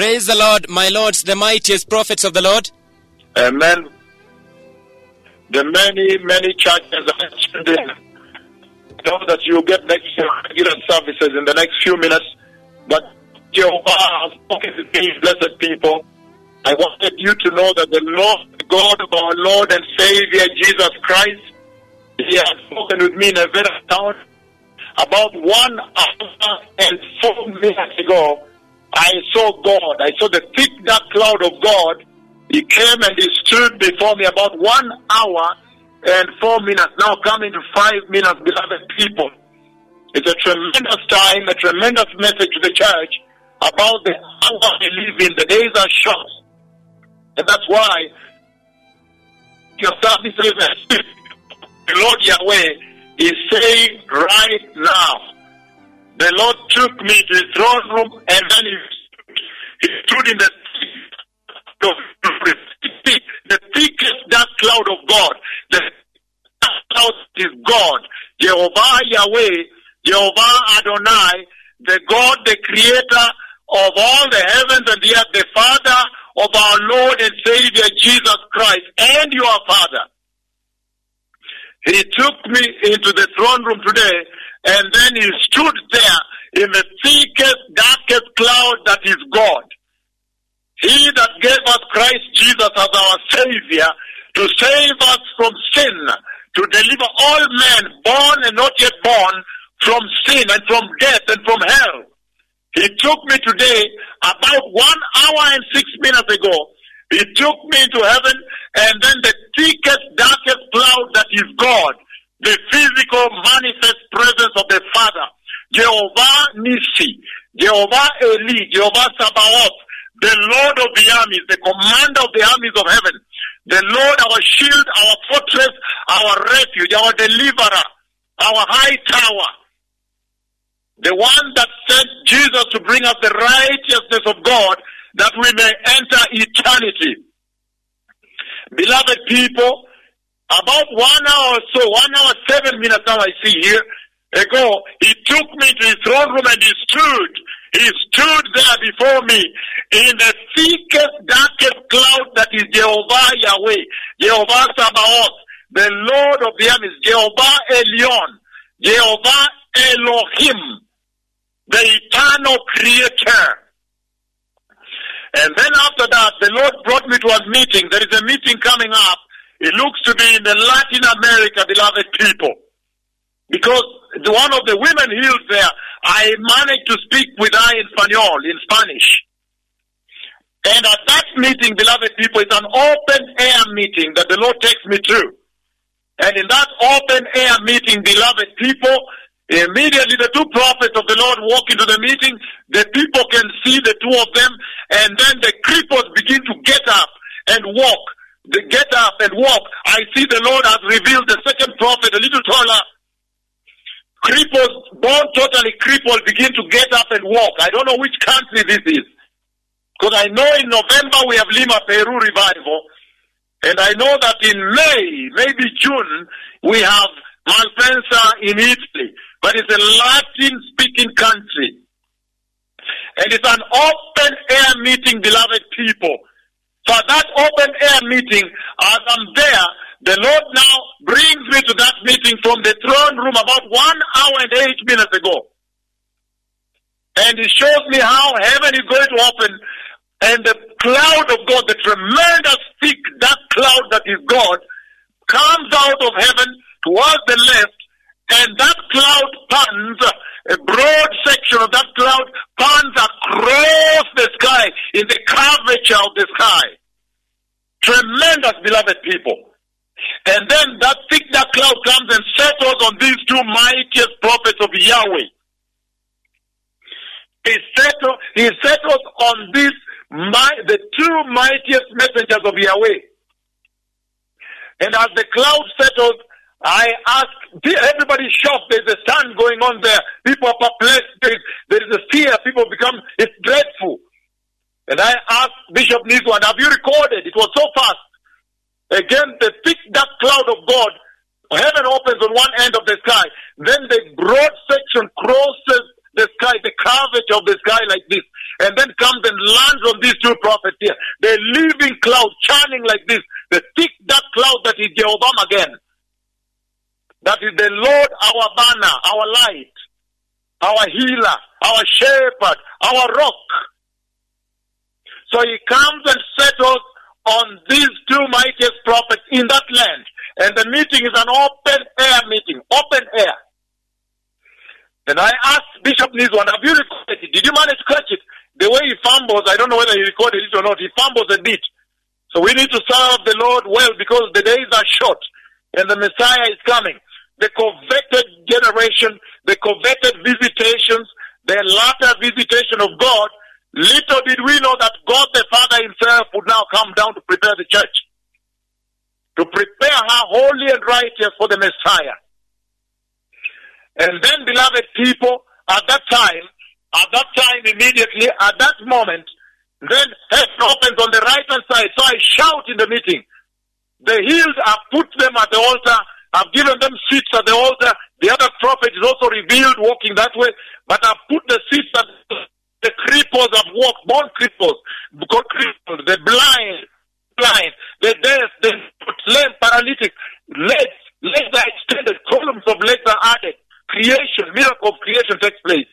Praise the Lord, my lords, the mightiest prophets of the Lord. Amen. The many, many churches are. Know that you get next regular services in the next few minutes. But Jehovah has spoken to these blessed people. I wanted you to know that the Lord, God of our Lord and Savior Jesus Christ, He has spoken with me in a very town about one hour and four minutes ago. I saw God. I saw the thick dark cloud of God. He came and he stood before me about one hour and four minutes. Now coming to five minutes, beloved people. It's a tremendous time, a tremendous message to the church about the hour we live in. The days are short. And that's why your services, the Lord Yahweh is saying right now, the Lord took me to the throne room and then he, he stood in the the thickest dark cloud of God. The cloud is God. Jehovah Yahweh, Jehovah Adonai, the God, the creator of all the heavens and the earth, the Father of our Lord and Savior Jesus Christ, and your Father. He took me into the throne room today, and then he stood there in the thickest, darkest cloud that is God. He that gave us Christ Jesus as our Savior to save us from sin, to deliver all men born and not yet born from sin and from death and from hell. He took me today about one hour and six minutes ago. He took me to heaven and then the thickest, darkest cloud that is God, the physical manifest of the Father, Jehovah Nisi, Jehovah Eli, Jehovah Sabaoth, the Lord of the armies, the commander of the armies of heaven, the Lord, our shield, our fortress, our refuge, our deliverer, our high tower, the one that sent Jesus to bring us the righteousness of God that we may enter eternity. Beloved people, about one hour or so, one hour, seven minutes now I see here ago, he took me to his throne room and he stood. He stood there before me in the thickest, darkest cloud that is Jehovah Yahweh, Jehovah Sabaoth, the Lord of the armies, Jehovah Elion, Jehovah Elohim, the eternal creator. And then after that, the Lord brought me to a meeting. There is a meeting coming up. It looks to be in the Latin America, beloved people. Because one of the women healed there, I managed to speak with her in Spanish, in Spanish. And at that meeting, beloved people, it's an open air meeting that the Lord takes me to. And in that open air meeting, beloved people, Immediately the two prophets of the Lord walk into the meeting. The people can see the two of them and then the cripples begin to get up and walk. They get up and walk. I see the Lord has revealed the second prophet a little taller. Cripples, born totally crippled, begin to get up and walk. I don't know which country this is. Because I know in November we have Lima, Peru revival. And I know that in May, maybe June, we have Malpensa in Italy but it's a Latin speaking country. And it's an open air meeting, beloved people. At that open air meeting, as I'm there, the Lord now brings me to that meeting from the throne room about one hour and eight minutes ago. And he shows me how heaven is going to open and the cloud of God, the tremendous thick dark cloud that is God, comes out of heaven towards the left and that cloud pans, a broad section of that cloud pans across the sky in the curvature of the sky. Tremendous, beloved people. And then that thick cloud comes and settles on these two mightiest prophets of Yahweh. He settles, he settles on these, my, the two mightiest messengers of Yahweh. And as the cloud settles, I ask, everybody shocked. There's a stand going on there. People are perplexed. There is, there is a fear. People become, it's dreadful. And I asked Bishop Niswan, have you recorded? It was so fast. Again, the thick dark cloud of God, heaven opens on one end of the sky. Then the broad section crosses the sky, the curvature of the sky like this. and then comes and lands on these two prophets here. The living cloud churning like this, the thick dark cloud that is Jehovah again. That is the Lord, our banner, our light, our healer, our shepherd, our rock. So he comes and settles on these two mightiest prophets in that land. And the meeting is an open air meeting, open air. And I asked Bishop Niswan, have you recorded it? Did you manage to catch it? The way he fumbles, I don't know whether he recorded it or not. He fumbles a bit. So we need to serve the Lord well because the days are short and the Messiah is coming. The coveted generation, the coveted visitations, the latter visitation of God, little did we know that God the Father himself would now come down to prepare the church. To prepare her holy and righteous for the Messiah. And then, beloved people, at that time, at that time immediately, at that moment, then heaven opens on the right hand side. So I shout in the meeting. The healed have put them at the altar. I've given them seats at the altar. The other prophet is also revealed walking that way. But I've put the seats that the cripples have walked, born cripples, God cripples, the blind, blind, the deaf, the lame, paralytic, legs, legs are extended, columns of legs are added. Creation, miracle of creation takes place.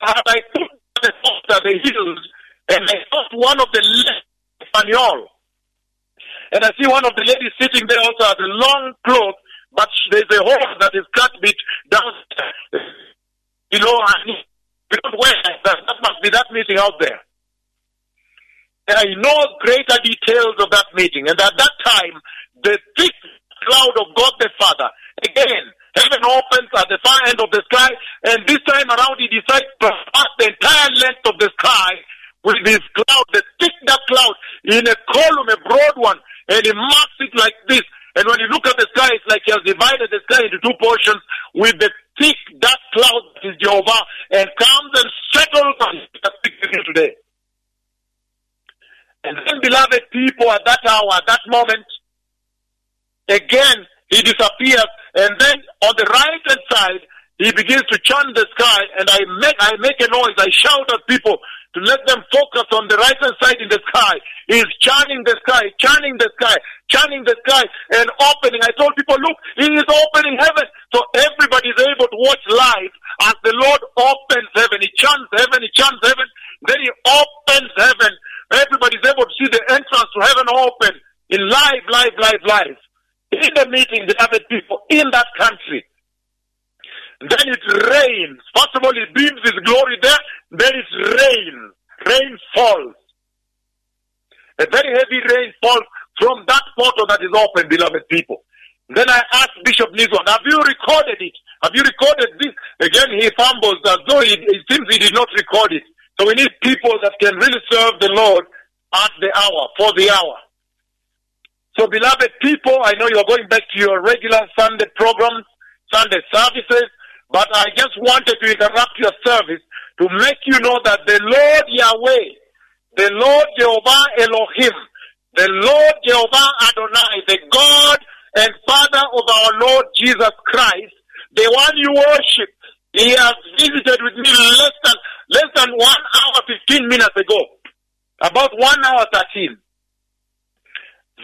And I put the altar, the healed, and I saw one of the left Spaniel. And I see one of the ladies sitting there also has a long cloak, but there's a hole that is cut bit down below her knee. We don't wear that. That be that meeting out there. And I know greater details of that meeting. And at that time, the thick cloud of God the Father, again, heaven opens at the far end of the sky, and this time around he decides to pass the entire length of the sky with this cloud, the thick dark cloud, in a column, a broad one, and he marks it like this. And when you look at the sky, it's like he has divided the sky into two portions with the thick dark cloud that is Jehovah and comes and settles on here today. And then, beloved people, at that hour, at that moment, again, he disappears. And then on the right hand side, he begins to churn the sky. And I make, I make a noise. I shout at people to let them focus on the right hand side in the sky. He's churning the sky, churning the sky, churning the sky, and opening. I told people, look, he is opening heaven. So everybody is able to watch live as the Lord opens heaven. He chants heaven, he chants heaven, then he opens heaven. Everybody is able to see the entrance to heaven open in live, live, live, live. In the meeting, the other people in that country. Then it rains. First of all, it beams his glory there. Then it rains. Rain falls. A very heavy rain falls from that portal that is open, beloved people. Then I asked Bishop Niswan, have you recorded it? Have you recorded this? Again, he fumbles as though he, it seems he did not record it. So we need people that can really serve the Lord at the hour, for the hour. So beloved people, I know you're going back to your regular Sunday programs, Sunday services, but I just wanted to interrupt your service to make you know that the Lord Yahweh, the Lord Jehovah Elohim, the Lord Jehovah Adonai, the God and Father of our Lord Jesus Christ, the one you worship, he has visited with me less than less than one hour fifteen minutes ago. About one hour thirteen.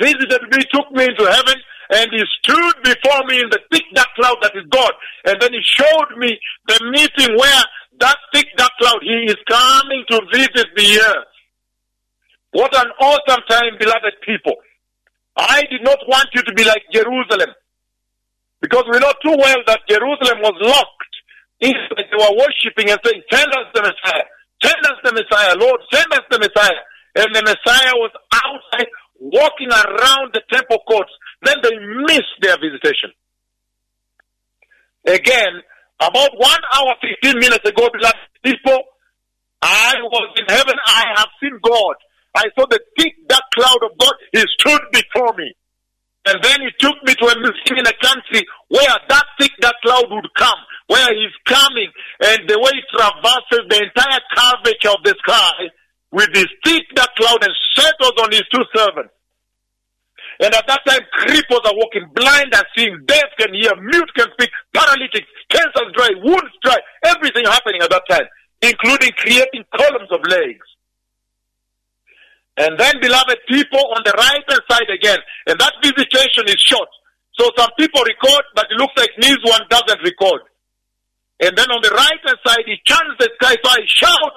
Visited me, took me into heaven, and he stood before me in the thick dark cloud that is God. And then he showed me the meeting where that thick dark cloud, he is coming to visit the earth. What an awesome time, beloved people. I did not want you to be like Jerusalem. Because we know too well that Jerusalem was locked. They were worshipping and saying, send us the Messiah. Send us the Messiah. Lord, send us the Messiah. And the Messiah was outside walking around the temple courts. Then they missed their visitation. Again, about one hour, 15 minutes ago, beloved people, I was in heaven. I have seen God. I saw the thick dark cloud of God. He stood before me. And then he took me to a meeting in a country where that thick dark cloud would come, where he's coming, and the way he traverses the entire curvature of the sky with his thick dark cloud and settles on his two servants. And at that time, cripples are walking, blind are seeing, deaf can hear, mute can speak, paralytics, cancers dry, wounds dry, everything happening at that time. including creating columns of legs. And then, beloved people, on the right hand side again, and that visitation is short. So some people record, but it looks like this one doesn't record. And then on the right hand side, he chants the sky. So I shout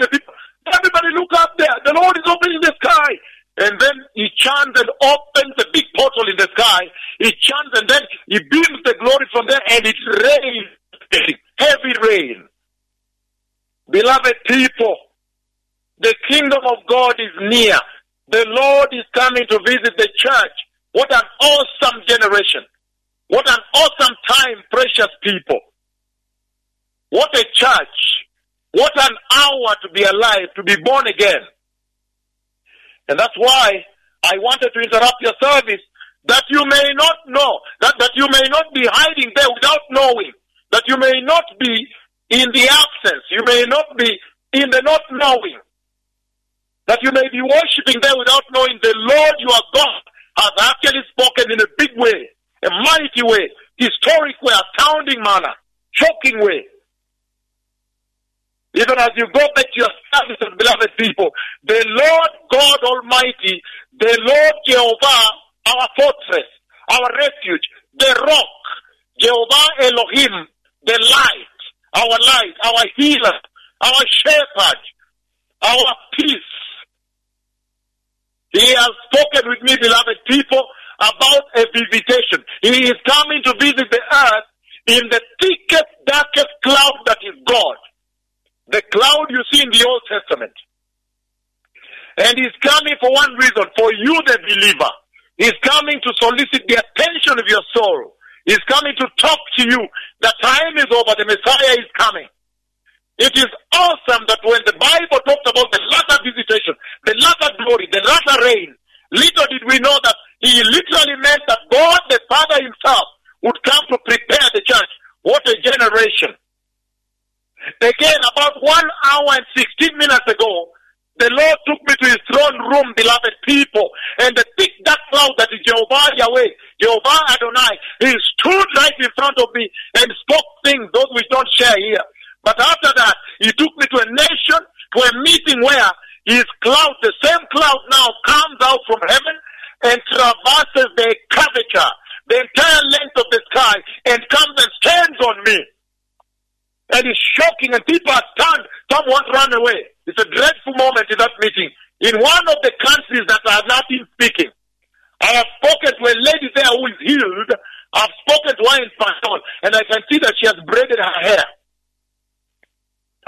to people, everybody look up there. The Lord is opening the sky. And then he chants and opens a big portal in the sky. He chants and then he beams the glory from there and it rains. Heavy rain. Beloved people, the kingdom of God is near. The Lord is coming to visit the church. What an awesome generation. What an awesome time, precious people. What a church. What an hour to be alive, to be born again. And that's why I wanted to interrupt your service that you may not know, that, that you may not be hiding there without knowing, that you may not be in the absence, you may not be in the not knowing, that you may be worshiping there without knowing the Lord your God has actually spoken in a big way, a mighty way, historic way, astounding manner, shocking way. Even as you go back to your services, beloved people, the Lord God Almighty, the Lord Jehovah, our fortress, our refuge, the rock, Jehovah Elohim, the light, our light, our healer, our shepherd, our peace. He has spoken with me, beloved people, about a visitation. He is coming to visit the earth in the thickest, darkest cloud that is God. The cloud you see in the Old Testament. And he's coming for one reason, for you the believer. He's coming to solicit the attention of your soul. He's coming to talk to you. The time is over. The Messiah is coming. It is awesome that when the Bible talks about the latter visitation, the latter glory, the latter reign, little did we know that he literally meant that God the Father himself would come to prepare the church. What a generation. Again, about one hour and 16 minutes ago, the Lord took me to his throne room, beloved people, and the thick dark cloud that is Jehovah Yahweh, Jehovah Adonai, he stood right in front of me and spoke things, those we don't share here. But after that, he took me to a nation, to a meeting where his cloud, the same cloud now comes out from heaven and traverses the curvature, the entire length of the sky, and comes and stands on me. And it's shocking, and people are stunned. Some want to run away. It's a dreadful moment in that meeting. In one of the countries that I have not been speaking, I have spoken to a lady there who is healed. I've spoken to her in Spanish, and I can see that she has braided her hair.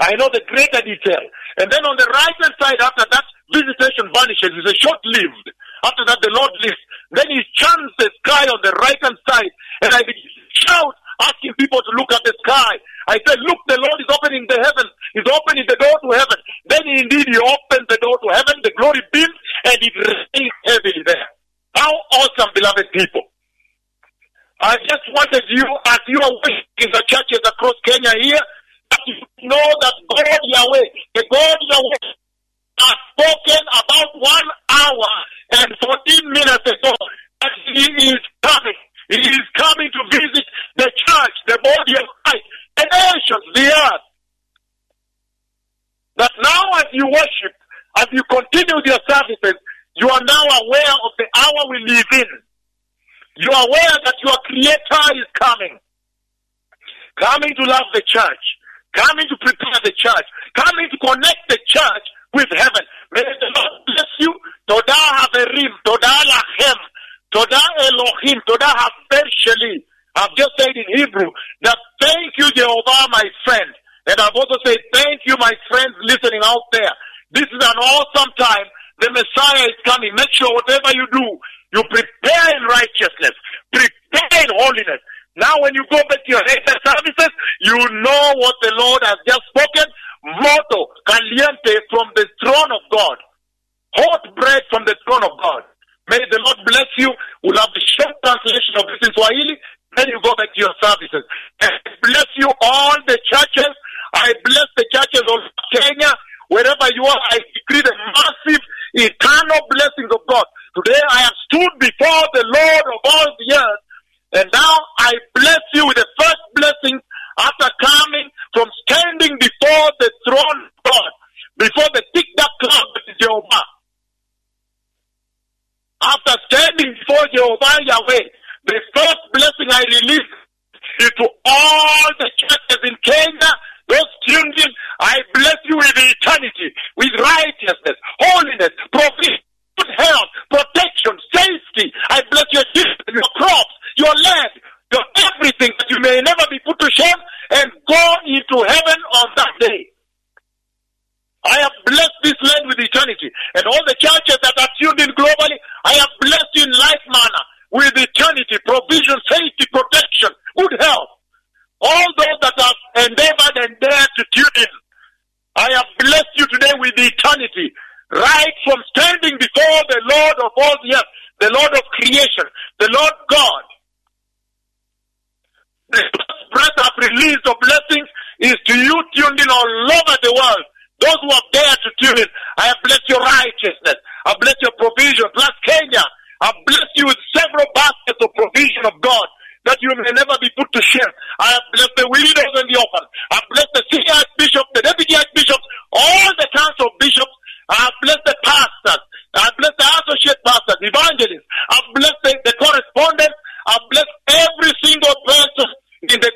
I know the greater detail. And then on the right hand side, after that visitation vanishes, it's a short lived. After that, the Lord lives. Then he chants the sky on the right hand side, and I shout, asking people to look at the sky. I said, look, the Lord is opening the heaven. He's opening the door to heaven. Then indeed he opens the door to heaven, the glory beams, and it rains heavily there. How awesome, beloved people. I just wanted you, as you are working in the churches across Kenya here, know that God Yahweh, the God Yahweh, has spoken about one hour and 14 minutes ago that he is coming. He is coming to visit the church, the body of Christ, the nations, the earth. That now as you worship, as you continue your services, you are now aware of the hour we live in. You are aware that your creator is coming. Coming to love the church. Coming to prepare the church. Coming to connect the church with heaven. May the Lord bless you. Toda haverim. Toda lachem. Toda Elohim. Toda haver sheli. I've just said in Hebrew that thank you, Jehovah, my friend. And I've also said thank you, my friends listening out there. This is an awesome time. The Messiah is coming. Make sure whatever you do, you prepare in righteousness, prepare in holiness. Now when you go back to your later services, you know Lord has just spoken. Moto, caliente from the throne of God. Hot bread from the throne of God. May the Lord bless you. We'll have the short translation of this in Swahili. Then you go back to your services. And bless you all the churches. I bless the churches of Kenya. Wherever you are, I decree the massive, eternal blessings of God. Today I have stood before the Lord of all the earth. And now I bless you with the first blessing after coming from standing before the throne Jehovah Yahweh. The first blessing I release is to all the churches in Kenya, those tuned in. I bless you with eternity, with righteousness, holiness, provision, good health, protection, safety. I bless your children, your crops, your land, your everything that you may never be put to shame and go into heaven on that day. I have blessed this land with eternity. And all the churches that are tuned in globally, I have blessed you in like manner with eternity, provision, safety, protection, good health. All those that have endeavored and dared to tune in, I have blessed you today with eternity. Right from standing before the Lord of all the earth, the Lord of creation, the Lord God. The breath of release of blessings is to you tuned in all over the world. Those who have dared to tune in, I have blessed your righteousness. I bless your provision. Bless Kenya. I bless you with several baskets of provision of God that you may never be put to shame. I have blessed the widows and the orphans. I have blessed the senior archbishop, the deputy archbishops, all the council bishops. I have blessed the pastors. I blessed the associate pastors, evangelists. I blessed the, the correspondents. I have blessed every single person in the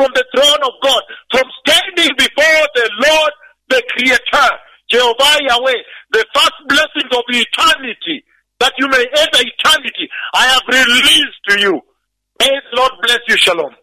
from the throne of God, from standing before the Lord, the Creator, Jehovah Yahweh, the first blessings of eternity, that you may enter eternity, I have released to you. May the Lord bless you. Shalom.